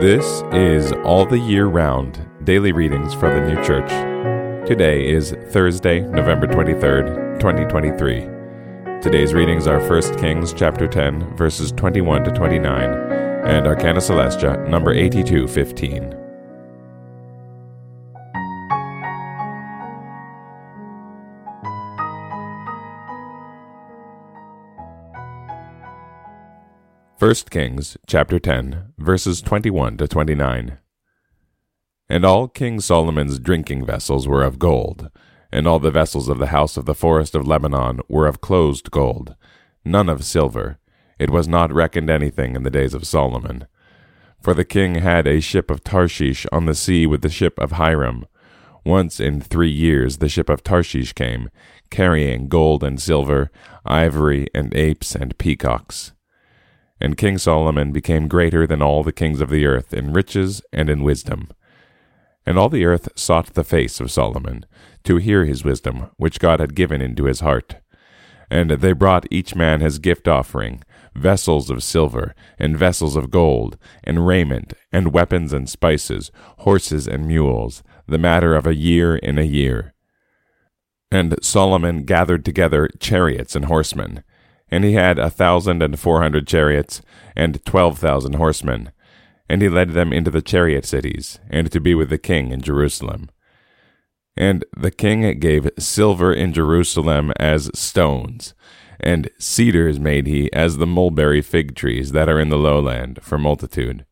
This is All the Year Round Daily Readings from the New Church. Today is Thursday, November 23rd, 2023. Today's readings are 1 Kings chapter 10, verses 21 to 29, and Arcana Coelestia, number 8215. First Kings chapter 10 verses 21 to 29 And all King Solomon's drinking vessels were of gold and all the vessels of the house of the forest of Lebanon were of closed gold none of silver. It was not reckoned anything in the days of Solomon. For the king had a ship of Tarshish on the sea with the ship of Hiram. Once in 3 years the ship of Tarshish came carrying gold and silver ivory and apes and peacocks and King Solomon became greater than all the kings of the earth in riches and in wisdom. And all the earth sought the face of Solomon, to hear his wisdom, which God had given into his heart. And they brought each man his gift offering, vessels of silver, and vessels of gold, and raiment, and weapons and spices, horses and mules, the matter of a year in a year. And Solomon gathered together chariots and horsemen, and he had a thousand and four hundred chariots, and twelve thousand horsemen. And he led them into the chariot cities, and to be with the king in Jerusalem. And the king gave silver in Jerusalem as stones, and cedars made he as the mulberry fig trees that are in the lowland for multitude.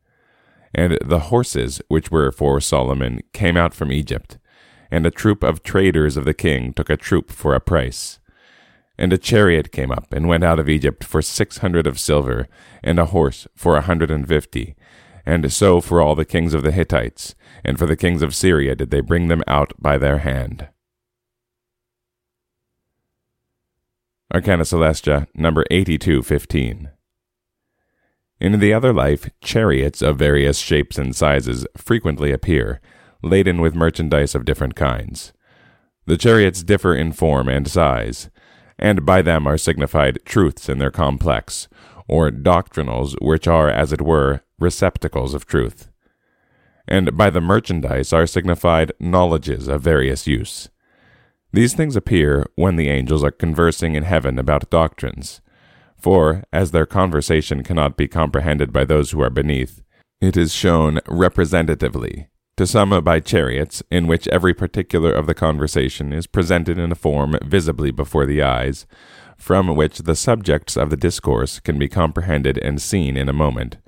And the horses which were for Solomon came out from Egypt, and a troop of traders of the king took a troop for a price. And a chariot came up and went out of Egypt for six hundred of silver, and a horse for a hundred and fifty. And so for all the kings of the Hittites, and for the kings of Syria did they bring them out by their hand. Arcana Coelestia, number 8215. In the other life, chariots of various shapes and sizes frequently appear, laden with merchandise of different kinds. The chariots differ in form and size and by them are signified truths in their complex, or doctrinals, which are, as it were, receptacles of truth. And by the merchandise are signified knowledges of various use. These things appear when the angels are conversing in heaven about doctrines. For, as their conversation cannot be comprehended by those who are beneath, it is shown representatively to some by chariots, in which every particular of the conversation is presented in a form visibly before the eyes, from which the subjects of the discourse can be comprehended and seen in a moment,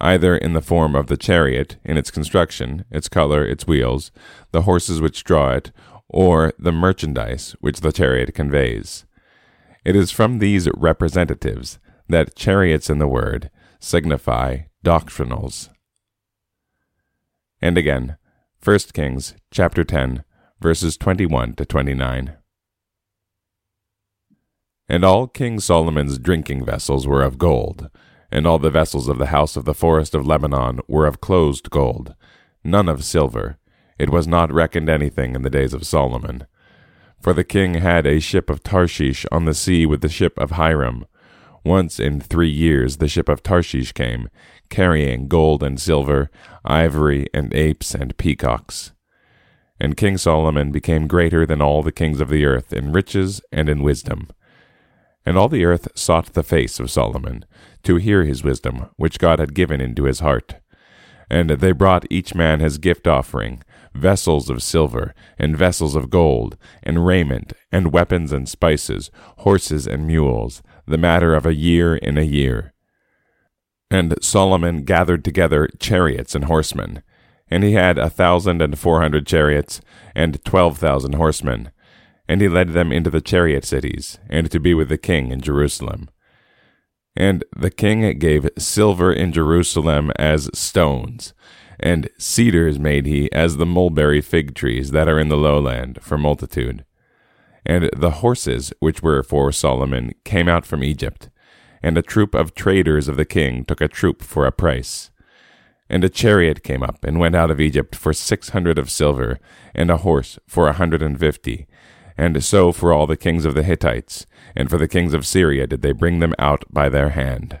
either in the form of the chariot, in its construction, its color, its wheels, the horses which draw it, or the merchandise which the chariot conveys. It is from these representatives that chariots in the word signify doctrinals. And again, 1 Kings chapter 10, verses 21 to 29. And all King Solomon's drinking vessels were of gold, and all the vessels of the house of the forest of Lebanon were of closed gold, none of silver. It was not reckoned anything in the days of Solomon. For the king had a ship of Tarshish on the sea with the ship of Hiram. Once in three years the ship of Tarshish came, carrying gold and silver, ivory and apes and peacocks. And King Solomon became greater than all the kings of the earth in riches and in wisdom. And all the earth sought the face of Solomon, to hear his wisdom, which God had given into his heart. And they brought each man his gift offering, vessels of silver, and vessels of gold, and raiment, and weapons and spices, horses and mules, the matter of a year in a year. And Solomon gathered together chariots and horsemen. And he had a thousand and four hundred chariots, and twelve thousand horsemen. And he led them into the chariot cities, and to be with the king in Jerusalem. And the king gave silver in Jerusalem as stones, and cedars made he as the mulberry fig trees that are in the lowland for multitude. And the horses which were for Solomon came out from Egypt, and a troop of traders of the king took a troop for a price. And a chariot came up and went out of Egypt for six hundred of silver, and a horse for a hundred and fifty. And so for all the kings of the Hittites, and for the kings of Syria did they bring them out by their hand.